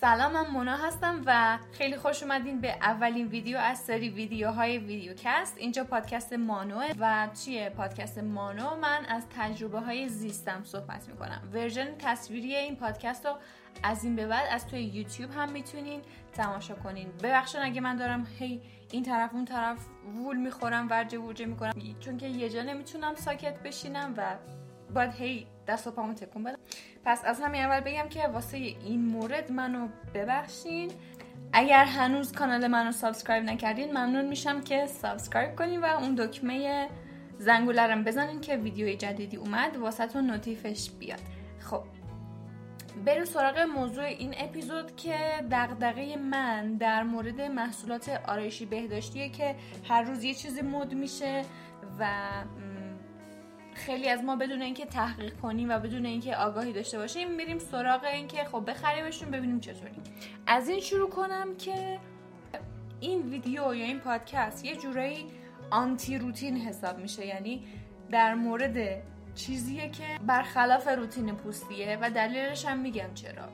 سلام من مونا هستم و خیلی خوش اومدین به اولین ویدیو از سری ویدیوهای videocast. اینجا پادکست مانوه و توی پادکست مانو؟ من از تجربه های زیسته‌م صحبت می‌کنم. version تصویری این پادکست رو از این به بعد از توی یوتیوب هم می‌تونین تماشا کنین. ببخشید اگه من دارم هی این طرف اون طرف وول می‌خورم ورجه ورجه می‌کنم. چون که یه جا نمی‌تونم ساکت بشینم و باید هی دست و پامو تکون بدم پس از همین اول بگم که واسه این مورد منو ببخشین. اگر هنوز کانال منو subscribe نکردین ممنون میشم که subscribe کنین و اون دکمه زنگوله بزنین که ویدیوی جدیدی اومد واسه‌تون notif ش بیاد. خب بریم سراغ موضوع این اپیزود که دغدغه من در مورد محصولات آرایشی بهداشتیه که هر روز یه چیزی مد میشه و خیلی از ما بدون اینکه تحقیق کنیم و بدون اینکه آگاهی داشته باشیم میریم سراغ اینکه خب بخریمشون ببینیم چطوری از این شروع کنم که این ویدیو یا این پادکست یه جورایی آنتی روتین حساب میشه. یعنی در مورد چیزیه که برخلاف روتین پوستیه و دلیلش هم میگم چرا.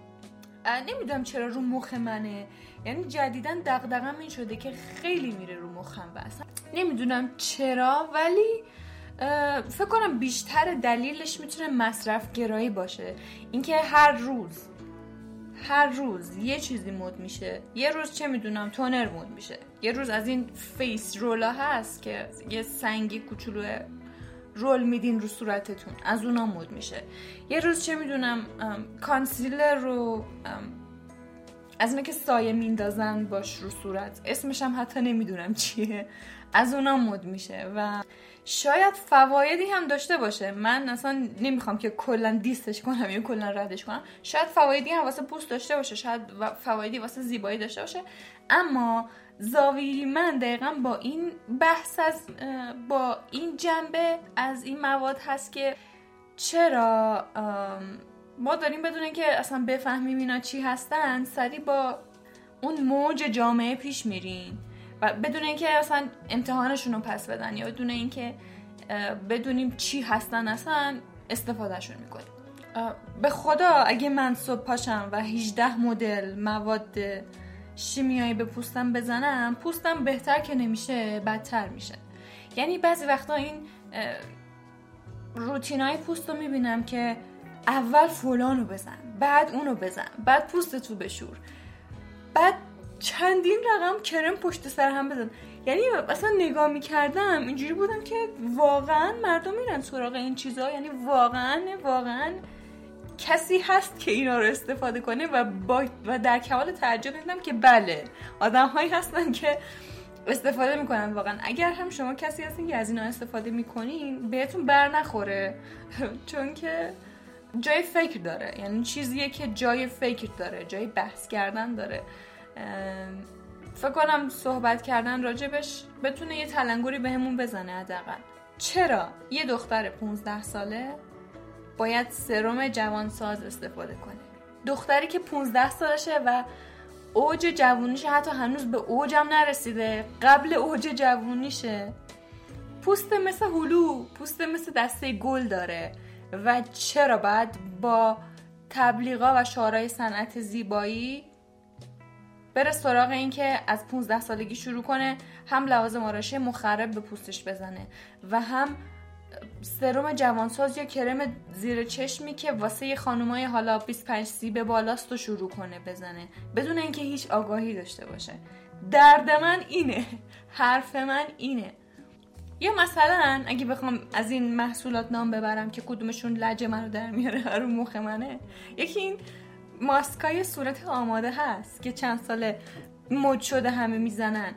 نمی‌دونم چرا رو مخ منه. یعنی جدیدا دغدغم این شده که خیلی میره رو مخم بس نمی‌دونم چرا ولی فکر کنم بیشتر دلیلش می‌تونه مصرف گرایی باشه. اینکه هر روز هر روز یه چیزی مد میشه. یه روز چه می‌دونم toner مد میشه. یه روز از این face roller ا هست که یه سنگی کوچولو roll میدین رو صورتتون. از اونا مد میشه. یه روز چه می‌دونم concealer رو از اینه که سایه میندازن باش رو صورت. اسمش هم حتی نمی‌دونم چیه. از اونا مد میشه و شاید فوایدی هم داشته باشه. من اصلا نمی‌خوام که کلا دیستش کنم یا کلا ردش کنم. شاید فوایدی هم واسه پوست داشته باشه. شاید فوایدی واسه زیبایی داشته باشه. اما زاویه من دقیقا با این بحث از با این جنبه از این مواد هست که چرا ما داریم بدون که اصلا بفهمیم اینا چی هستن سری با اون موج جامعه پیش میریم و بدون اینکه اصلا امتحانشون رو پس بدن یا بدون اینکه بدونیم چی هستن اصلا استفادهشون می‌کنیم. به خدا اگه من صبح پاشم و 18 مدل مواد شیمیایی به پوستم بزنم پوستم بهتر که نمیشه بدتر میشه. یعنی بعضی وقتا این روتینای پوست رو می‌بینم که اول فلانو بزن بعد اونو بزن بعد پوست تو بشور. بعد چندین رقم کرم پشت سر هم بزن. یعنی اصلا نگاه می‌کردم اینجوری بودم که واقعا مردم میرن سراغ این چیزها یعنی واقعا واقعا کسی هست که اینا رو استفاده کنه و با و در کمال تعجب دیدم که بله آدم هایی هستن که استفاده می‌کنن واقعا. اگر هم شما کسی هستین که از اینا استفاده می‌کنین بهتون بر نخوره. چون که جای فکر داره. یعنی چیزیه که جای فکر داره جای بحث کردن داره. فکر کنم صحبت کردن راجبش بتونه یه تلنگوری بهمون بزنه حداقل. چرا؟ یه دختر 15 ساله باید سرم جوانساز استفاده کنه. دختری که 15 سالشه و اوج جوونیش حتی هنوز به اوجم نرسیده. قبل اوج جوونیشه. پوست مثل هلو پوست مثل دسته گل داره. و چرا بعد با تبلیغا و شعارهای صنعت زیبایی بره سراغ این که از 15 سالگی شروع کنه هم لوازم آرایشی مخرب به پوستش بزنه و هم سرم جوانساز یا کرم زیر چشمی که واسه خانومای حالا 25 سی به بالاست رو شروع کنه بزنه. بدون اینکه هیچ آگاهی داشته باشه. درد من اینه. حرف من اینه. یا مثلا اگه بخوام از این محصولات نام ببرم که کدومشون لجه منو در میاره رو مخ منه یکی این ماسکای صورت آماده هست که چند ساله مد شده همه می‌زنن.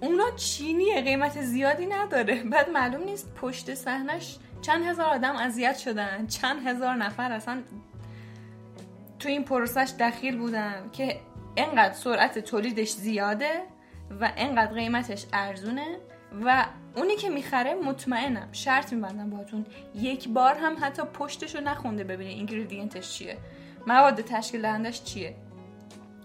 اونا چینیه قیمت زیادی نداره. بعد معلوم نیست پشت صحنش چند هزار آدم اذیت شدن. چند هزار نفر اصلا تو این پروسش دخیل بودن که انقدر سرعت تولیدش زیاده. و انقدر قیمتش ارزونه و اونی که می‌خره مطمئنم شرط میبندم باهاتون. یک بار هم حتی پشتش رو نخونده ببینه اینگریدینتش چیه. مواد تشکیل دهندش چیه.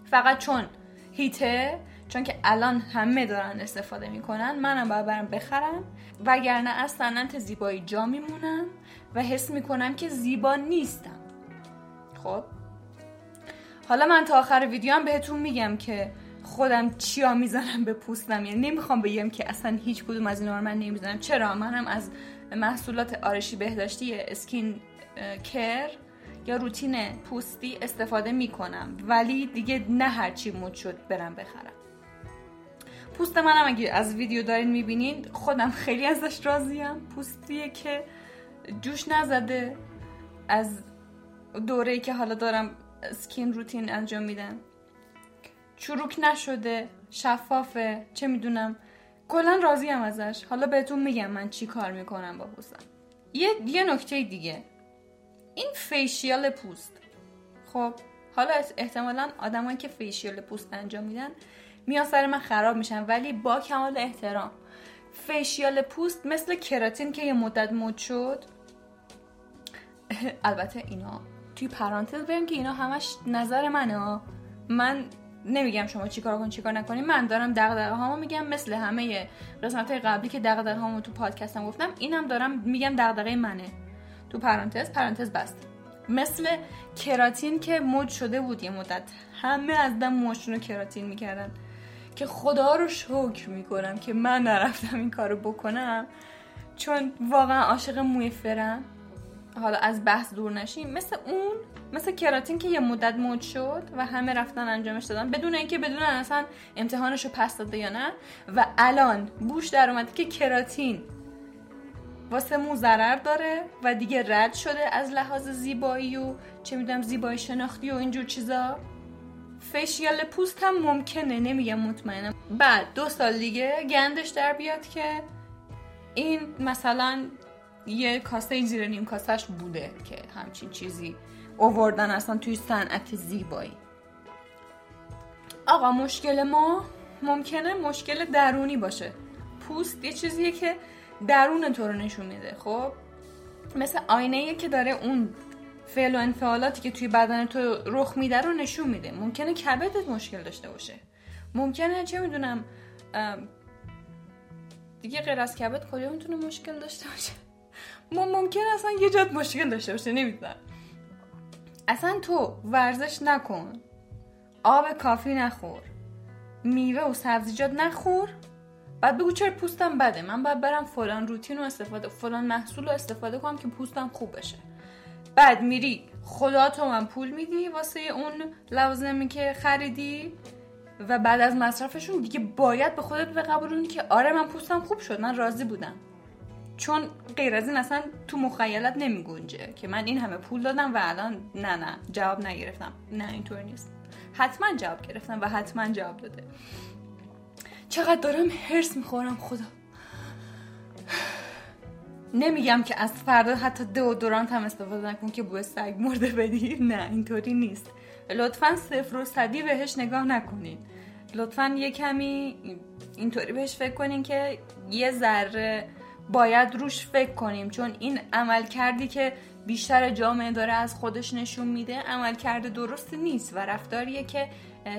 فقط چون هیته چون که الان همه دارن استفاده می‌کنن منم باید برم بخرم. وگرنه از صنعت زیبایی جا میمونم و حس می‌کنم که زیبا نیستم. خب؟ حالا من تا آخر ویدیو هم بهتون میگم که خودم چیا می‌زنم به پوستم؟ یعنی نمی‌خوام بگم که اصلا هیچ کدوم از اینا رو من نمی‌زنم. چرا؟ منم از محصولات آرشی بهداشتی اسکین کر یا روتین پوستی استفاده می‌کنم. ولی دیگه نه هرچی مود شد برم بخرم. پوست منم اگه از ویدیو دارین می‌بینین خودم خیلی ازش راضیم. پوستیه که جوش نزده. از دوره که حالا دارم سکین روتین انجام میدم. چروک نشده شفافه چه می‌دونم. کلا راضیم ازش. حالا بهتون میگم من چی کار می‌کنم با پوستم. یه یه نکته دیگه. این فیشیال پوست. خب حالا احتمالا آدمایی که فیشیال پوست انجام میدن میان سر من خراب میشن. ولی با کمال احترام. فیشیال پوست مثل کراتین که یه مدت مد شد. البته اینا توی پرانتز بریم که اینا همش نظر منه من نمیگم شما چیکار کن چیکار نکنی. من دارم دغدغه هامو میگم مثل همه قسمت های قبلی که دغدغه هامو تو پادکستم گفتم اینم دارم میگم دغدغه منه. تو پرانتز پرانتز بست مثل کراتین که مد شده بود یه مدت. همه از دم موشون کراتین می‌کردن. که خدا رو شکر می‌کنم که من نرفتم این کارو بکنم. چون واقعا عاشق موی فرم. حالا از بحث دور نشیم مثل اون مثل کراتین که یه مدت مد شد و همه رفتن انجامش دادن بدون اینکه بدونن اصلا امتحانش رو پس داده یا نه. و الان بوش در اومده که کراتین واسه مو ضرر داره و دیگه رد شده از لحاظ زیبایی و چه می‌دونم زیبایی شناختی و اینجور چیزا. فیشیال پوست هم ممکنه نمیگم مطمئنم. بعد دو سال دیگه گندش در بیاد که این مثلا یه کاسه زیر نیم کاسهش بوده که همچین چیزی اووردن اصلا توی صنعت زیبایی. آقا مشکل ما ممکنه مشکل درونی باشه. پوست یه چیزیه که درون تو رو نشون میده خب؟ مثل آینه که داره اون فعل و انفعالاتی که توی بدن تو رخ میده رو نشون میده. ممکنه کبدت مشکل داشته باشه. ممکنه چه می‌دونم دیگه غیر از کبد کجا می‌تونه مشکل داشته باشه؟ ممکنه اصلا یه جات مشکل داشته باشه نمی‌دونم. اصلا تو ورزش نکن. آب کافی نخور. میوه و سبزیجات نخور. بعد بگو چرا پوستم بده؟ من باید برم فلان روتین رو استفاده فلان محصول رو استفاده کنم که پوستم خوب بشه. بعد میری خدا تو من پول میدی واسه اون لوازمی که خریدی و بعد از مصرفشون دیگه باید به خودت بقبولونی که آره من پوستم خوب شد من راضی بودم. چون غیر از این اصلا تو مخیلت نمی گنجه که من این همه پول دادم و الان نه نه جواب نگرفتم. نه اینطور نیست. حتما جواب گرفتم و حتما جواب داده. چقدر دارم هرس می‌خورم خدا. نمیگم که از فردا حتی دورانت هم استفاده نکن که بوی سگ مرده بدی. نه اینطوری نیست. لطفا صفر و صدی بهش نگاه نکنین. لطفا یه کمی اینطوری بهش فکر کنین که یه ذره باید روش فکر کنیم. چون این عمل کردی که بیشتر جامعه داره از خودش نشون میده عمل کرده درست نیست و رفتاریه که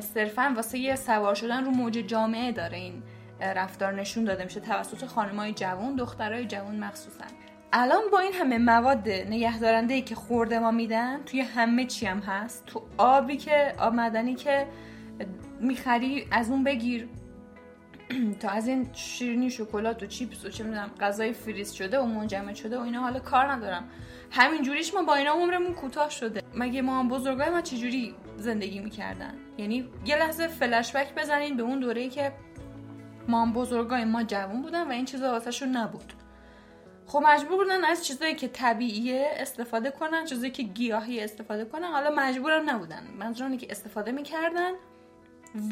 صرفا واسه یه سوار شدن رو موج جامعه داره این رفتار نشون داده میشه توسط خانمای جوان دخترای جوان مخصوصا. الان با این همه مواد نگهدارنده ای که خورده ما میدن توی همه چی هم هست؟ تو آبی که آب مدنی که می‌خری از اون بگیر. تا از این شیرینی شکلات و چیپس و چه می‌دونم غذای فریز شده و منجمد شده و اینا حالا کار ندارم. همین جوریش ما با اینا عمرمون کوتاه شده. مگه ما هم بزرگای ما چجوری زندگی می‌کردن؟ یعنی یه لحظه فلشبک بزنین به اون دوره‌ای که ما هم بزرگای ما جوون بودن و این چیزا واسهشون نبود. خب مجبور بودن از چیزایی که طبیعیه استفاده کنن چیزایی که گیاهی استفاده کنن. حالا مجبورم نبودن. منظورم که استفاده می‌کردن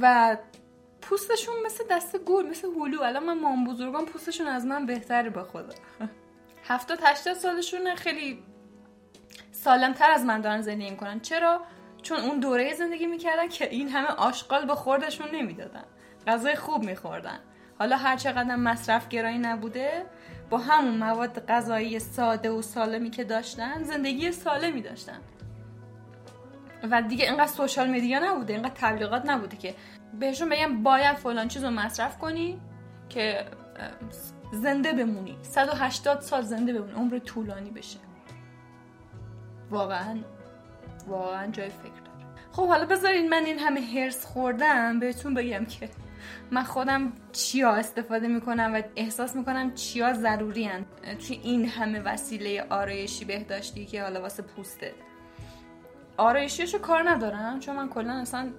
و پوستشون مثل دست گل مثل هلو. الان من مام بزرگان پوستشون از من بهتره با خدا. هفتاد هشتاد سالشون خیلی سالمتر از من دارن زندگی می‌کنن. چرا؟ چون اون دوره زندگی می‌کردن که این همه آشغال به خوردشون نمی‌دادن. غذای خوب میخوردن. حالا هر چقدر مصرف گرایی نبوده با همون مواد غذایی ساده و سالمی که داشتن زندگی سالمی داشتن. و دیگه اینقدر سوشال میدیا نبوده اینقدر تبلیغات نبوده که بهشون بگم باید فلان چیز رو مصرف کنی که زنده بمونی. 180 سال زنده بمونی عمر طولانی بشه. واقعا واقعا جای فکر داره. خب حالا بذارین من این همه هرس خوردم بهتون بگم که من خودم چیا استفاده می‌کنم و احساس می‌کنم چیا ضروری هن توی این همه وسیله آرایشی بهداشتی که حالا واسه پوسته. آرایشیشو کار ندارم چون من کلا اصلا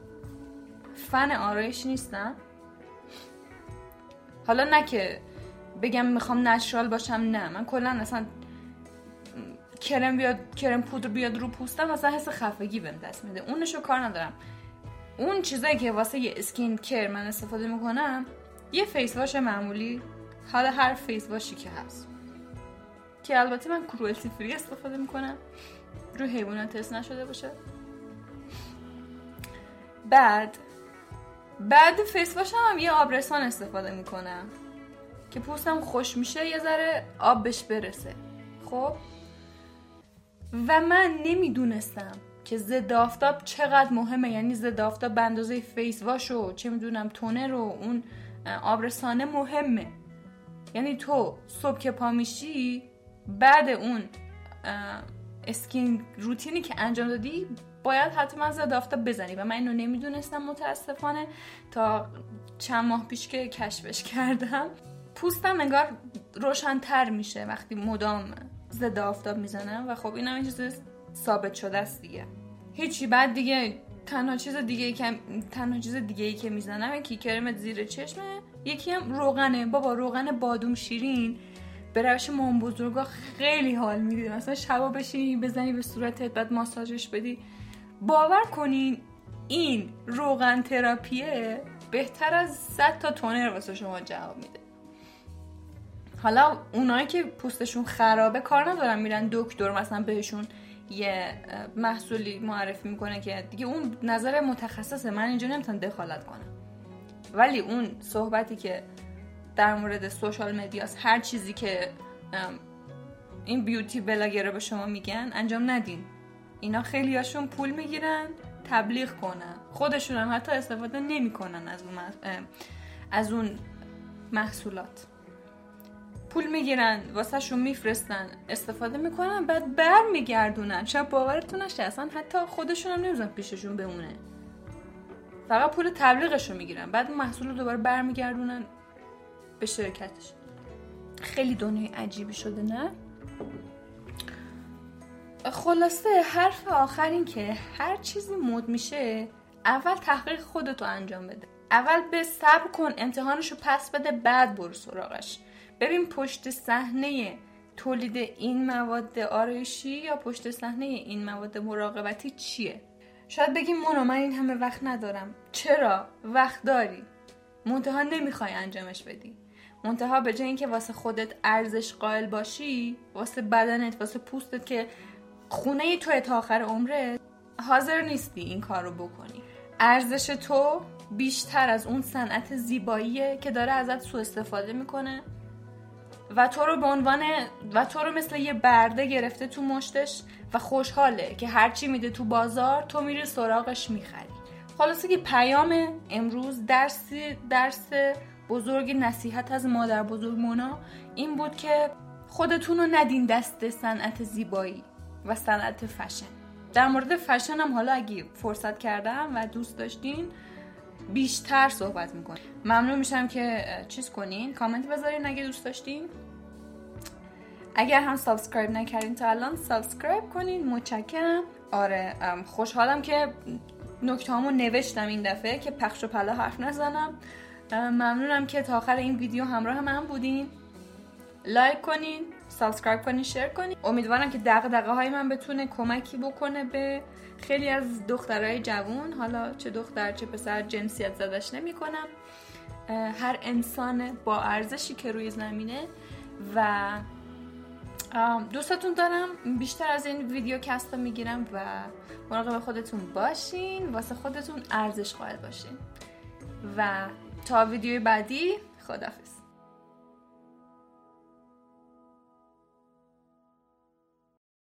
فن آرایش نیستم. حالا نه که بگم می‌خوام نچرال باشم نه. من کلا اصلا کرم بیاد کرم پودر بیاد رو پوستم اصلا حس خفگی بهم دست میده. اونشو کار ندارم. اون چیزایی که واسه یه skin care من استفاده می‌کنم یه face wash معمولی. حالا هر face wash ی که هست. که البته من cruelty free استفاده می‌کنم. رو حیوانات تست نشده باشه. بعد بعد face wash م هم یه آبرسان استفاده می‌کنم که پوستم خشک میشه یه ذره آب بهش برسه. خب؟ و من نمی‌دونستم که ضد آفتاب چقدر مهمه. یعنی ضد آفتاب به اندازه face wash و چه می‌دونم toner رو اون آبرسانه مهمه. یعنی تو صبح که پا میشی بعد اون skin routine ی که انجام دادی باید حتما ضد آفتاب بزنی و من اینو نمی‌دونستم متاسفانه تا چند ماه پیش که کشفش کردم. پوستم انگار روشنتر میشه وقتی مدام ضد آفتاب می‌زنم و خب این هم چیز ثابت شده است دیگه. هیچی. بعد دیگه تنها چیز دیگه ای که تنها چیز دیگه ای که می‌زنم کی کرم زیر چشمه. یکی هم روغنه. بابا روغن بادوم شیرین. به روش مام بزرگا خیلی حال میده مثلا شبا بشینی بزنی به صورتت بعد ماساژش بدی. باور کنین این روغن تراپیه بهتر از 100 تا تونر واسه شما جواب میده. حالا اونایی که پوستشون خرابه کار ندارن میرن دکتر مثلا بهشون یه محصولی معرفی می‌کنه که دیگه اون نظر متخصصه من اینجا نمی‌تونم دخالت کنم. ولی اون صحبتی که در مورد سوشال مدیاس هر چیزی که این بیوتی بلاگره به شما میگن انجام ندین. اینا خیلی هاشون پول می‌گیرن تبلیغ کنن. خودشون هم حتی استفاده نمی‌کنن از اون از اون محصولات. پول می‌گیرن واسه شون میفرستن استفاده می‌کنن بعد بر میگردونن شاید باورتون نشه اصلا حتی خودشون هم نمیزن پیششون بمونه. فقط پول تبلیغش رو می‌گیرن. بعد محصول رو دوباره برمیگردونن. به شرکتش. خیلی دنیای عجیبی شده نه؟ خلاصه حرف آخر این که هر چیزی مد میشه اول تحقیق خودتو انجام بده. اول به صبر کن امتحانشو پس بده بعد برو سراغش. ببین پشت صحنه تولید این مواد آرایشی یا پشت صحنه این مواد مراقبتی چیه؟ شاید بگی مونو من این همه وقت ندارم. چرا؟ وقت داری. منتها نمی‌خوای انجامش بدی. منتها به جای اینکه واسه خودت ارزش قائل باشی واسه بدنت واسه پوستت که خونه تو تا آخر عمرت حاضر نیستی این کار رو بکنی. ارزش تو بیشتر از اون صنعت زیباییه که داره ازت سوء استفاده می‌کنه و تو رو به عنوان و تو رو مثل یه برده گرفته تو مشتش و خوشحاله که هرچی میده تو بازار تو میری سراغش می‌خری. خلاصه که پیام امروز درس درس بزرگ نصیحت از مادر بزرگ مونا این بود که خودتون رو ندین دست صنعت زیبایی و صنعت فشن. در مورد فشن هم حالا اگه فرصت کردم و دوست داشتین بیشتر صحبت می‌کنیم ممنون میشم که چیز کنین. کامنت بذارین اگه دوست داشتین. اگر هم subscribe نکردین تا الان subscribe کنین. متشکرم. آره خوشحالم که نکته نوشتم این دفعه که پخش و پلا حرف نزنم. ممنونم که تا آخر این ویدیو همراه من بودین. like کنین subscribe کنین share کنین. امیدوارم که دغدغه های من بتونه کمکی بکنه به خیلی از دخترای جوون. حالا چه دختر چه پسر جنسیت زدش نمی کنم هر انسان با ارزشی که روی زمینه و دوستتون دارم. بیشتر از این ویدیو کست رو می‌گیرم و مراقب خودتون باشین. واسه خودتون ارزش قائل باشین. و تا ویدیوی بعدی خدافز